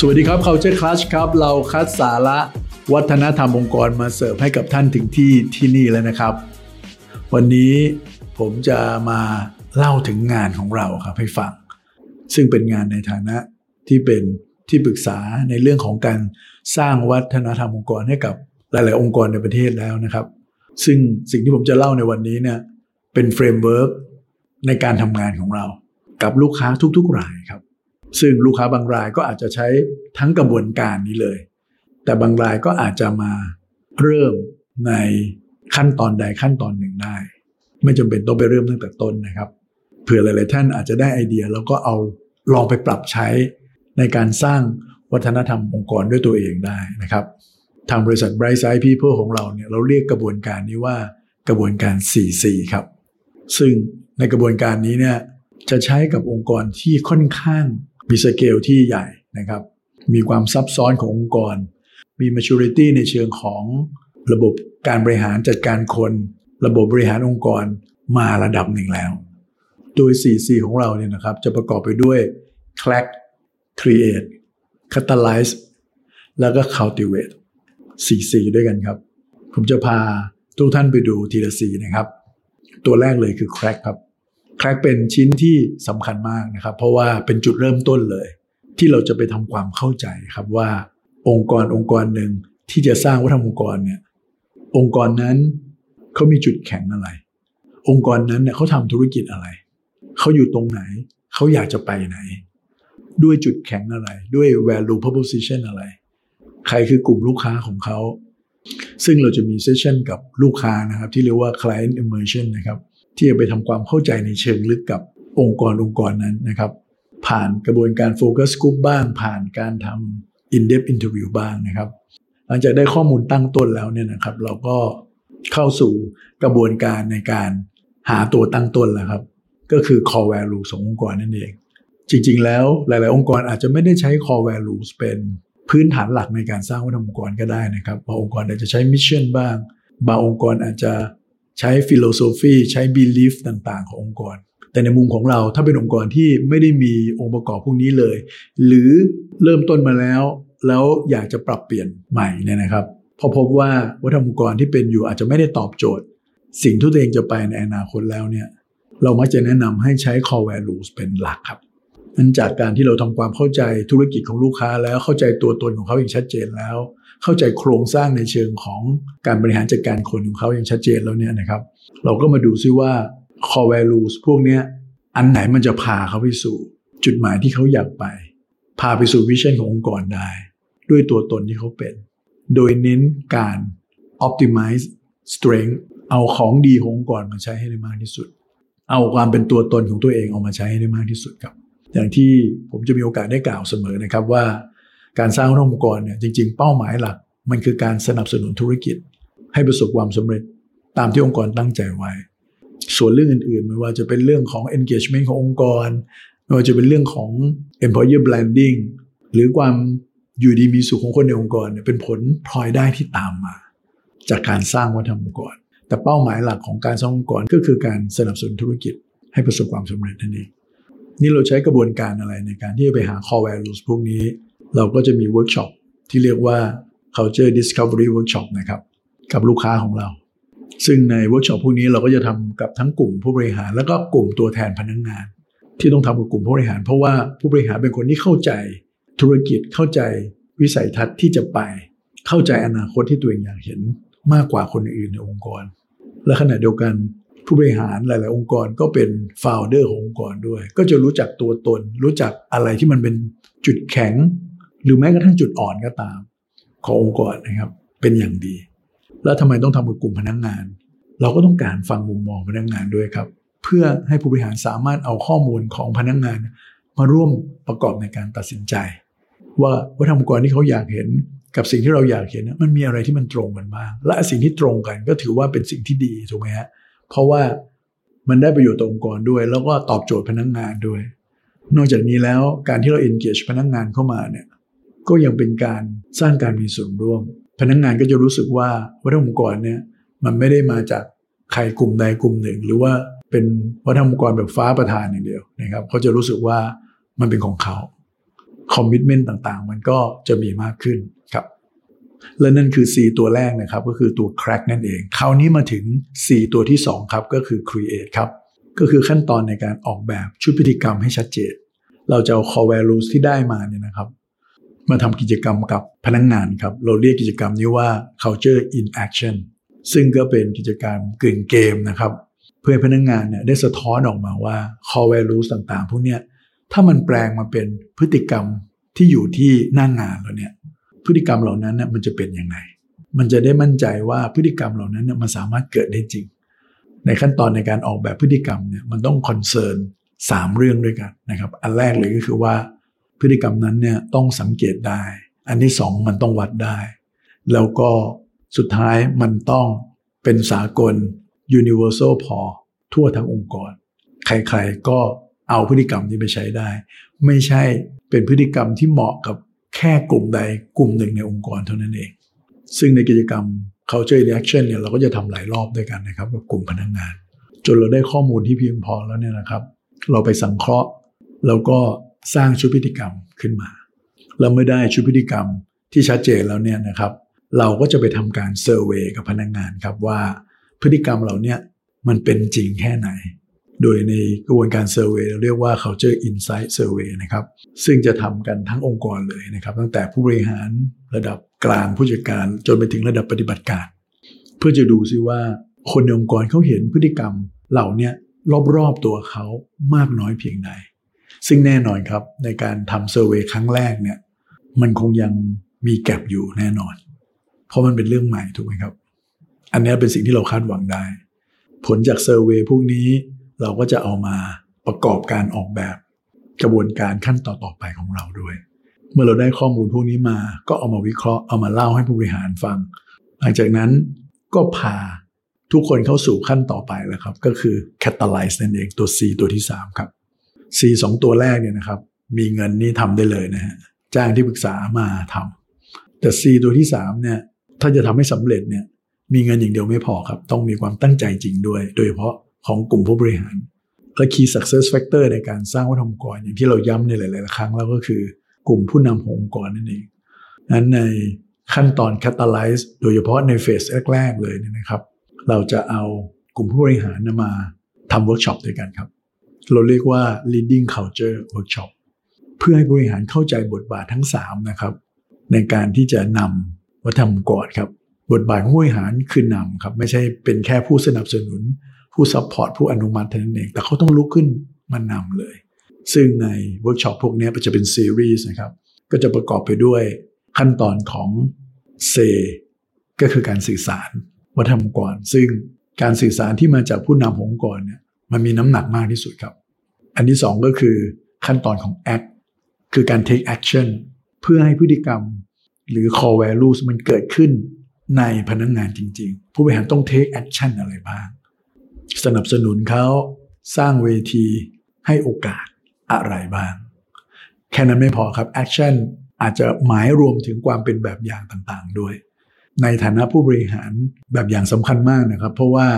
สวัสดีครับ Culture Crush ครับ เราคัดสาระวัฒนธรรมองค์กรมาเสิร์ฟให้กับท่านถึงที่ที่นี่แล้วนะครับ วันนี้ผมจะมาเล่าถึงงานของเราครับให้ฟัง ซึ่งเป็นงานในฐานะที่เป็นที่ปรึกษาในเรื่องของการสร้างวัฒนธรรมองค์กรให้กับหลาย ๆ องค์กรในประเทศแล้วนะครับ ซึ่งสิ่งที่ผมจะเล่าในวันนี้เนี่ยเป็น framework ในการทำงานของเรา กับลูกค้าทุก ๆ รายครับ ซึ่งลูกค้าบางรายก็อาจจะใช้ทั้งกระบวนการนี้เลย แต่บางรายก็อาจจะมาเริ่มในขั้นตอนใดขั้นตอนหนึ่งได้ ไม่จำเป็นต้องไปเริ่มตั้งแต่ต้นนะครับเผื่อหลาย ๆ ท่านอาจจะได้ไอเดียแล้วก็เอาลองไปปรับใช้ในการสร้างวัฒนธรรมองค์กรด้วยตัวเองได้นะครับทางบริษัท Bright Side People ของเราเนี่ยเราเรียกกระบวนการนี้ว่ากระบวนการ 4C ครับ ซึ่งในกระบวนการนี้เนี่ยจะใช้กับองค์กรที่ค่อนข้าง มีสเกลที่ใหญ่นะครับ มีความซับซ้อนขององค์กร มี maturity ในเชิงของระบบการบริหารจัดการคน ระบบบริหารองค์กรมาระดับหนึ่งแล้ว โดย 4C ของเราเนี่ยนะครับ จะประกอบไปด้วย CLAC Create Catalyze แล้วก็ Cultivate 4C ด้วยกันครับ ผมจะพาทุกท่านไปดูทีละ C นะครับ ตัวแรกเลยคือ Crack ครับ Crack เป็นชิ้นที่สำคัญมากนะครับ เพราะว่าเป็นจุดเริ่มต้นเลย ที่เราจะไปทำความเข้าใจครับว่า องค์กรองค์กรหนึ่งที่จะสร้างวัฒนธรรมองค์กรเนี่ยองค์กรนั้นเขามีจุดแข็งอะไร องค์กรนั้นเนี่ยเขาทำธุรกิจอะไรเขาอยู่ตรงไหนเขาอยากจะไปไหน ด้วยจุดแข็งอะไร ด้วย value proposition อะไร ใครคือกลุ่มลูกค้าของเขาซึ่งเราจะมีเซสชันกับลูกค้านะครับ ที่เรียกว่า client immersion นะครับ ที่จะไปทำความเข้าใจในเชิงลึกกับองค์กรองค์กรนั้นนะครับ ผ่านกระบวนการโฟกัสกลุ่มบ้าง ผ่านการทำ in-depth interview บ้างนะครับ หลังจากได้ข้อมูลตั้งต้นแล้วเนี่ยนะครับ เราก็เข้าสู่กระบวนการในการหาตัวตั้งต้นแล้วครับ ก็คือ core value ขององค์กรนั่นเอง จริง ๆ แล้วหลาย ๆ องค์กรอาจจะไม่ได้ใช้ core value เป็นพื้นฐานหลักในการสร้างวัฒนธรรมองค์กรก็ได้นะครับบางองค์กรอาจจะใช้ mission บ้าง บางองค์กรอาจจะ ใช้ philosophy ใช้ belief ต่าง ๆ ขององค์กร แต่ในมุมของเราถ้าเป็นองค์กรที่ไม่ได้มีองค์ประกอบพวกนี้เลย หรือเริ่มต้นมาแล้วแล้วอยากจะปรับเปลี่ยนใหม่เนี่ยนะครับ พอพบว่าวัฒนธรรมองค์กรที่เป็นอยู่อาจจะไม่ได้ตอบโจทย์ สิ่งที่ตัวเองจะไปในอนาคตแล้วเนี่ยเรามักจะแนะนำให้ใช้ core values เป็นหลักครับนั้นจากการที่เราทำความเข้าใจธุรกิจของลูกค้าแล้วเข้าใจตัวตนของเขาอย่างชัดเจนแล้ว เข้าใจโครงสร้างในเชิงของการบริหารจัดการคนของเขาอย่างชัดเจนแล้วเนี่ยนะครับ เราก็มาดูซิว่า core values พวกเนี้ยอันไหนมันจะพาเขาไปสู่ จุดหมายที่เขาอยากไป พาไปสู่วิชั่นขององค์กรได้ ด้วยตัวตนที่เขาเป็น โดยเน้นการ optimize strength เอาของดีขององค์กรมาใช้ให้ได้มากที่สุด เอาความเป็นตัวตนของตัวเองเอามาใช้ให้ได้มากที่สุดครับ อย่างที่ผมจะมีโอกาสได้กล่าวเสมอนะครับว่า การสร้างองค์กรเนี่ยจริง ๆ เป้าหมายหลัก มันคือการสนับสนุนธุรกิจ ให้ประสบความสำเร็จตามที่องค์กรตั้งใจไว้ ส่วนเรื่องอื่นๆ ไม่ว่าจะเป็นเรื่องของ engagement ขององค์กร ไม่ว่าจะเป็นเรื่องของ employer branding หรือความอยู่ดีมีสุขของคนในองค์กรเนี่ยเป็นผลพลอยได้ที่ตามมา จากการสร้างวัฒนธรรมองค์กร แต่เป้าหมายหลักของการสร้างองค์กรก็คือการสนับสนุนธุรกิจ ให้ประสบความสำเร็จนั่นเองนี่เราใช้กระบวนการอะไรในการที่จะไปหา core values พวกนี้ เราก็จะมีเวิร์กช็อปที่เรียกว่า culture discovery workshop นะครับ กับลูกค้าของเรา ซึ่งในเวิร์กช็อปพวกนี้เราก็จะทำกับทั้งกลุ่มผู้บริหาร แล้วก็กลุ่มตัวแทนพนักงาน ที่ต้องทำกับกลุ่มผู้บริหาร เพราะว่าผู้บริหารเป็นคนที่เข้าใจธุรกิจเข้าใจวิสัยทัศน์ที่จะไป เข้าใจอนาคตที่ตัวเองอยากเห็นมากกว่าคนอื่นในองค์กร และขณะเดียวกันผู้บริหารหลาย ๆ องค์กรก็เป็นฟาวเดอร์ขององค์กรด้วย ก็จะรู้จักตัวตน รู้จักอะไรที่มันเป็นจุดแข็ง หรือแม้กระทั่งจุดอ่อนก็ตามขององค์กรนะครับ เป็นอย่างดี แล้วทำไมต้องทำกับกลุ่มพนักงงาน เราก็ต้องการฟังมุมมองพนักงงานด้วยครับ เพื่อให้ผู้บริหารสามารถเอาข้อมูลของพนักงงาน มาร่วมประกอบในการตัดสินใจ ว่าวัฒนธรรมองค์กรที่เขาอยากเห็นกับสิ่งที่เราอยากเห็นมันมีอะไรที่มันตรงกันบ้าง และสิ่งที่ตรงกันก็ถือว่าเป็นสิ่งที่ดีถูกไหมฮะเพราะว่ามันได้ประโยชน์ต่อองค์กรด้วย แล้วก็ตอบโจทย์พนักงงานด้วย นอกจากนี้แล้วการที่เรา engage พนักงงานเข้ามาเนี่ย ก็ยังเป็นการสร้างการมีส่วนร่วม พนักงงานก็จะรู้สึกว่าวัฒนธรรมองค์กรเนี่ยมันไม่ได้มาจากใครกลุ่มใดกลุ่มหนึ่ง หรือว่าเป็นวัฒนธรรมองค์กรแบบฟ้าประทานอย่างเดียวนะครับเขาจะรู้สึกว่ามันเป็นของเขาคอมมิชเมนต์ต่างๆ มันก็จะมีมากขึ้นครับ และนั่นคือ C ตัวแรกนะครับ ก็คือตัว crack นั่นเอง คราวนี้มาถึง C ตัวที่ 2 ครับ ก็คือ create ครับ ก็คือขั้นตอนในการออกแบบชุดพฤติกรรมให้ชัดเจน เราจะเอา core values ที่ได้มาเนี่ยนะครับ มาทำกิจกรรมกับพนักงงานครับ เราเรียกกิจกรรมนี้ว่า culture in action ซึ่งก็เป็นกิจกรรมกึ่งเกมนะครับ เพื่อพนักงงานเนี่ยได้สะท้อนออกมาว่า core values ต่างๆ พวกเนี้ยถ้ามันแปลงมาเป็นพฤติกรรมที่อยู่ที่หน้างงานแล้วเนี่ยพฤติกรรมเหล่านั้นเนี่ยมันจะเป็นยังไง มันจะได้มั่นใจว่าพฤติกรรมเหล่านั้นเนี่ยมันสามารถเกิดได้จริง ในขั้นตอนในการออกแบบพฤติกรรมเนี่ยมันต้องคอนเซิร์นสามเรื่องด้วยกันนะครับ อันแรกเลยก็คือว่า พฤติกรรมนั้นเนี่ยต้องสังเกตได้ อันที่สองมันต้องวัดได้ แล้วก็สุดท้ายมันต้องเป็นสากล universal พอ ทั่วทั้งองค์กร ใครๆก็เอาพฤติกรรมนี้ไปใช้ได้ ไม่ใช่เป็นพฤติกรรมที่เหมาะกับแค่กลุ่มใดกลุ่มหนึ่งในองค์กรเท่านั้นเอง ซึ่งในกิจกรรม culture reaction เนี่ยเราก็จะทำหลายรอบด้วยกันนะครับกับกลุ่มพนักงงาน จนเราได้ข้อมูลที่เพียงพอแล้วเนี่ยนะครับ เราไปสังเคราะห์ แล้วก็ สร้างชุดพฤติกรรมขึ้นมา เราไม่ได้ชุดพฤติกรรมที่ชัดเจนแล้วเนี่ยนะครับ เราก็จะไปทำการ survey กับพนักงานครับว่าพฤติกรรมเราเนี่ยมันเป็นจริงแค่ไหน โดยในกระบวนการ survey เราเรียกว่า culture insight survey นะครับ ซึ่งจะทำกันทั้งองค์กรเลยนะครับ ตั้งแต่ผู้บริหารระดับกลางผู้จัดการจนไปถึงระดับปฏิบัติการ เพื่อจะดูซิว่าคนในองค์กรเขาเห็นพฤติกรรมเหล่านี้รอบๆตัวเขามากน้อยเพียงใด ซึ่งแน่นอนครับในการทำเซอร์เวยครั้งแรกเนี่ย มันคงยังมีแกลบอยู่แน่นอน เพราะมันเป็นเรื่องใหม่ถูกไหมครับ อันนี้เป็นสิ่งที่เราคาดหวังได้ ผลจากเซอร์เวยพวกนี้เราก็จะเอามาประกอบการออกแบบกระบวนการขั้นต่อต่อไปของเราด้วย เมื่อเราได้ข้อมูลพวกนี้มาก็เอามาวิเคราะห์เอามาเล่าให้ผู้บริหารฟัง หลังจากนั้นก็พาทุกคนเข้าสู่ขั้นต่อไปแล้วครับ ก็คือ catalyze นั่นเองตัว C ตัวที่ 3 ครับ C สองตัวแรกเนี่ยนะครับ มีเงินนี่ทำได้เลยนะฮะจ้างที่ปรึกษามาทำแต่ C ตัวที่3เนี่ยถ้าจะทำให้สำเร็จเนี่ยมีเงินอย่างเดียวไม่พอครับ ต้องมีความตั้งใจจริงด้วย โดยเฉพาะของกลุ่มผู้บริหารและ Key Success Factor ในการสร้างวัฒนธรรมองค์กรอย่างที่เราย้ำในหลาย ๆ ครั้งแล้วก็คือกลุ่มผู้นำขององค์กรนั่นเองนั้นในขั้นตอน Catalyze โดยเฉพาะในเฟสแรก ๆ เลยเนี่ยนะครับ เราจะเอากลุ่มผู้บริหารมาทำเวิร์กช็อปด้วยกันครับ เราเรียกว่า leading culture workshop เพื่อให้ผู้บริหารเข้าใจบทบาททั้ง 3 นะครับ ในการที่จะนำวัฒนธรรมองค์กรครับ บทบาทของผู้บริหารคือนำครับ ไม่ใช่เป็นแค่ผู้สนับสนุน ผู้ support ผู้อนุมัติเท่านั้นเอง แต่เขาต้องลุกขึ้นมานำเลย ซึ่งในเวิร์กช็อปพวกนี้จะเป็นซีรีส์นะครับ ก็จะประกอบไปด้วยขั้นตอนของ say ก็คือการสื่อสารวัฒนธรรมองค์กรซึ่งการสื่อสารที่มาจากผู้นำขององค์กรเนี่ย มันมีน้ำหนักมากที่สุดครับ อันที่สองก็คือขั้นตอนของ act คือการ take action เพื่อให้พฤติกรรมหรือ core values มันเกิดขึ้นในพนักงานจริง ๆ ผู้บริหารต้อง take action อะไรบ้าง สนับสนุนเขาสร้างเวทีให้โอกาสอะไรบ้าง แค่นั้นไม่พอครับ action อาจจะหมายรวมถึงความเป็นแบบอย่างต่างๆ ด้วย ในฐานะผู้บริหารแบบอย่างสำคัญมากนะครับ เพราะว่า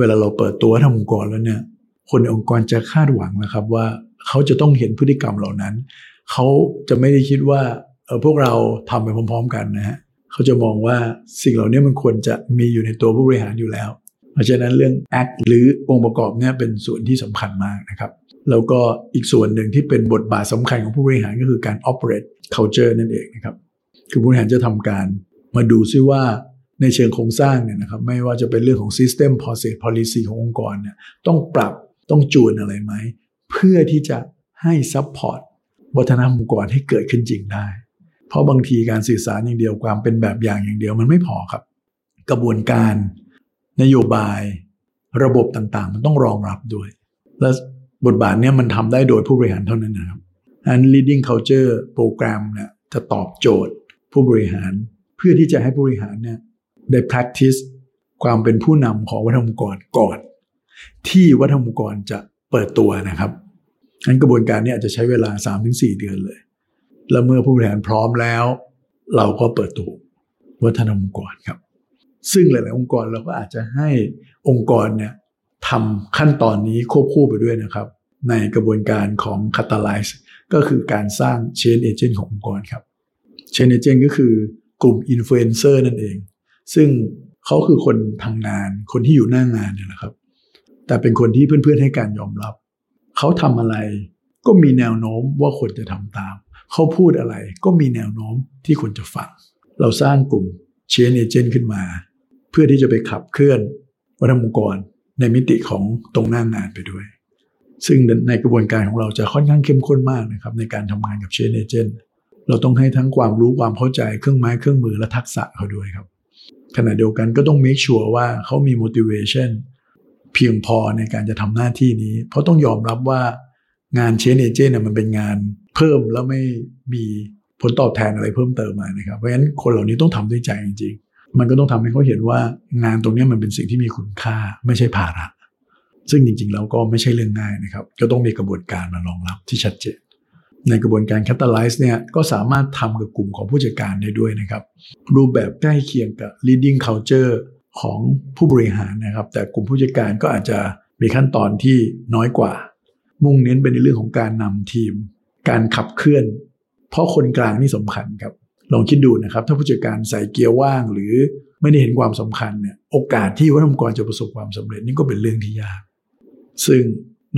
เวลาเราเปิดตัววัฒนธรรมองค์กรแล้วเนี่ย คนในองค์กรจะคาดหวังนะครับว่าเขาจะต้องเห็นพฤติกรรมเหล่านั้น เขาจะไม่ได้คิดว่าเออพวกเราทำไปพร้อม ๆ กันนะฮะเขาจะมองว่าสิ่งเหล่านี้มันควรจะมีอยู่ในตัวผู้บริหารอยู่แล้ว เพราะฉะนั้นเรื่อง act หรือองค์ประกอบเนี่ยเป็นส่วนที่สำคัญมากนะครับ แล้วก็อีกส่วนหนึ่งที่เป็นบทบาทสำคัญของผู้บริหารก็คือการ operate culture นั่นเองนะครับ คือผู้บริหารจะทำการมาดูซิว่า ในเชิงโครงสร้างเนี่ยนะครับไม่ว่าจะเป็นเรื่องของ system process policy ขององค์กรเนี่ยต้องปรับต้องจูนอะไรไหม เพื่อที่จะให้ support วัฒนธรรมองค์กรให้เกิดขึ้นจริงได้ เพราะบางทีการสื่อสารอย่างเดียวความเป็นแบบอย่างอย่างเดียวมันไม่พอครับ กระบวนการนโยบาย ระบบต่างๆ มันต้องรองรับด้วย และบทบาทเนี้ยมันทำได้โดยผู้บริหารเท่านั้นนะครับอัน leading culture โปรแกรมเนี่ยจะตอบโจทย์ผู้บริหาร เพื่อที่จะให้ผู้บริหารเนี่ย ได้ practice ความเป็นผู้นำของวัฒนธรรมกรก่อน ที่วัฒนธรรมกรจะเปิดตัวนะครับอันกระบวนการนี้อาจจะใช้เวลา 3-4 เดือนเลย แล้วเมื่อผู้บริหารพร้อมแล้ว เราก็เปิดตัววัฒนธรรมกรครับ ซึ่งหลาย ๆ องค์กรเราก็อาจจะให้องค์กรเนี่ยทำขั้นตอนนี้ควบคู่ไปด้วยนะครับ ในกระบวนการของ Catalyze ก็คือการสร้าง Chain Agent ขององค์กรครับ Chain Agent ก็คือกลุ่ม Influencer นั่นเอง ซึ่งเขาคือคนทำงาน คนที่อยู่หน้างานเนี่ยแหละครับ แต่เป็นคนที่เพื่อนๆให้การยอมรับ เขาทำอะไร ก็มีแนวโน้มว่าคนจะทำตาม เขาพูดอะไรก็มีแนวโน้มที่คนจะฟัง เราสร้างกลุ่ม Change Agent ขึ้นมา เพื่อที่จะไปขับเคลื่อนวัฒนธรรมองค์กรในมิติของตรงหน้างงานไปด้วย ซึ่งในกระบวนการของเราจะค่อนข้างเข้มข้นมากนะครับในการทำงานกับ Change Agent เราต้องให้ทั้งความรู้ความเข้าใจเครื่องไม้เครื่องมือและทักษะเขาด้วยครับ ขณะเดียวกันก็ต้อง make sure ว่าเขามี motivation เพียงพอในการจะทำหน้าที่นี้ เพราะต้องยอมรับว่างานเชนเอเจนต์มันเป็นงานเพิ่มแล้วไม่มีผลตอบแทนอะไรเพิ่มเติมมานะครับ เพราะฉะนั้นคนเหล่านี้ต้องทำด้วยใจจริงๆ มันก็ต้องทำให้เขาเห็นว่างานตรงนี้มันเป็นสิ่งที่มีคุณค่าไม่ใช่ภาระซึ่งจริงๆแล้วก็ไม่ใช่เรื่องง่ายนะครับ ก็ต้องมีกระบวนการมารองรับที่ชัดเจน ในกระบวนการ Catalyze เนี่ยก็สามารถทำกับกลุ่มของผู้จัดการได้ด้วยนะครับ รูปแบบใกล้เคียงกับ leading culture ของผู้บริหารนะครับ แต่กลุ่มผู้จัดการก็อาจจะมีขั้นตอนที่น้อยกว่า มุ่งเน้นไปในเรื่องของการนำทีม การขับเคลื่อน เพราะคนกลางนี่สำคัญครับ ลองคิดดูนะครับ ถ้าผู้จัดการใส่เกียร์ว่าง หรือไม่ได้เห็นความสำคัญเนี่ยโอกาสที่วัฒนธรรมกรจะประสบความสำเร็จนี่ก็เป็นเรื่องที่ยาก ซึ่ง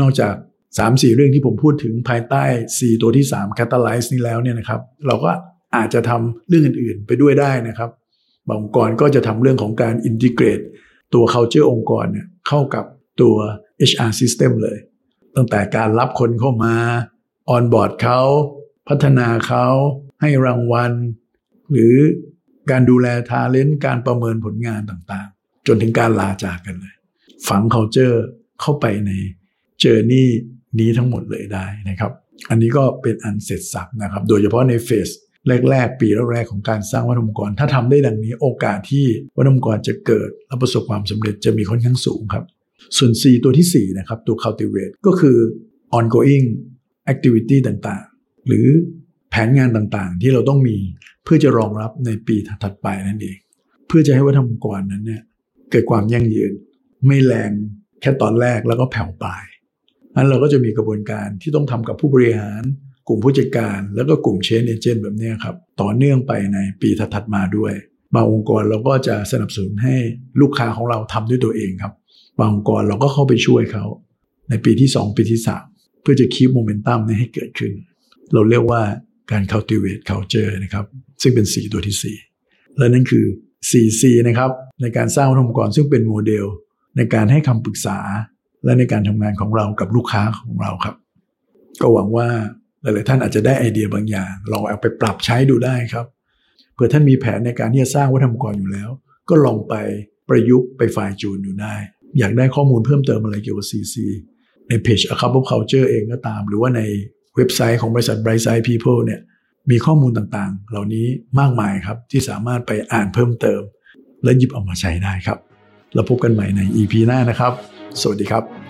นอกจาก 3ามสี่เรื่องที่ผมพูดถึงภายใต้ 4 ตัวที่ 3 Catalyze นี้แล้วเนี่ยนะครับ เราก็อาจจะทำเรื่องอื่นๆ ไปด้วยได้นะครับบางองค์กรก็จะทำเรื่องของการอินทิเกรตตัว culture องค์กรเนี่ยเข้ากับตัว HR system เลย ตั้งแต่การรับคนเข้ามา on board เขาพัฒนาเขาให้รางวัล หรือการดูแลทาเลนต์การประเมินผลงานต่างๆ จนถึงการลาจากกันเลย ฝัง culture เข้าไปใน เจอร์นี่นี้ทั้งหมดเลยได้นะครับ อันนี้ก็เป็นอันเสร็จสับนะครับ โดยเฉพาะในเฟสแรก ๆ ปีแรกๆของการสร้างวัฒนธรรมกร ถ้าทำได้ดังนี้โอกาสที่วัฒนธรรมกรจะเกิดและประสบความสำเร็จจะมีค่อนข้างสูงครับ ส่วน C ตัวที่ 4 นะครับ ตัว cultivate ก็คือ ongoing activity ต่างๆ หรือแผนงานต่างๆ ที่เราต้องมีเพื่อจะรองรับในปีถัดไปนั่นเอง เพื่อจะให้วัฒนธรรมองค์กรนั้นเนี่ยเกิดความยั่งยืน ไม่แรงแค่ตอนแรกแล้วก็แผ่วปลาย นั้นเราก็จะมีกระบวนการที่ต้องทำกับผู้บริหาร กลุ่มผู้จัดการ แล้วก็กลุ่มเชนเอเจนต์แบบนี้ครับ ต่อเนื่องไปในปีถัดๆมาด้วย บางองค์กรเราก็จะสนับสนุนให้ลูกค้าของเราทำด้วยตัวเองครับ บางองค์กรเราก็เข้าไปช่วยเขาในปีที่ 2 ปีที่ 3 เพื่อจะคีบโมเมนตัมนี้ให้เกิดขึ้น เราเรียกว่าการ cultivate culture นะครับ ซึ่งเป็น 4 ตัวที่ 4 และนั่นคือ 4C นะครับในการสร้างองค์กรซึ่งเป็นโมเดล ในการให้คำปรึกษา และในการทำงานของเรากับลูกค้าของเราครับ ก็หวังว่าหลายๆท่านอาจจะได้ไอเดียบางอย่าง ลองเอาไปปรับใช้ดูได้ครับเผื่อท่านมีแผนในการที่จะสร้างวัฒนธรรมองค์กรอยู่แล้ว ก็ลองไปประยุกต์ไป fine-tune ดูได้ อยากได้ข้อมูลเพิ่มเติมอะไรเกี่ยวกับ 4C ในเพจ A Cup of Culture เองก็ตาม หรือว่าในเว็บไซต์ของบริษัท Brightside People เนี่ยมีข้อมูลต่างๆ เหล่านี้มากมายครับ ที่สามารถไปอ่านเพิ่มเติม และหยิบเอามาใช้ได้ครับ แล้วพบกันใหม่ใน EP หน้านะครับ สวัสดีครับ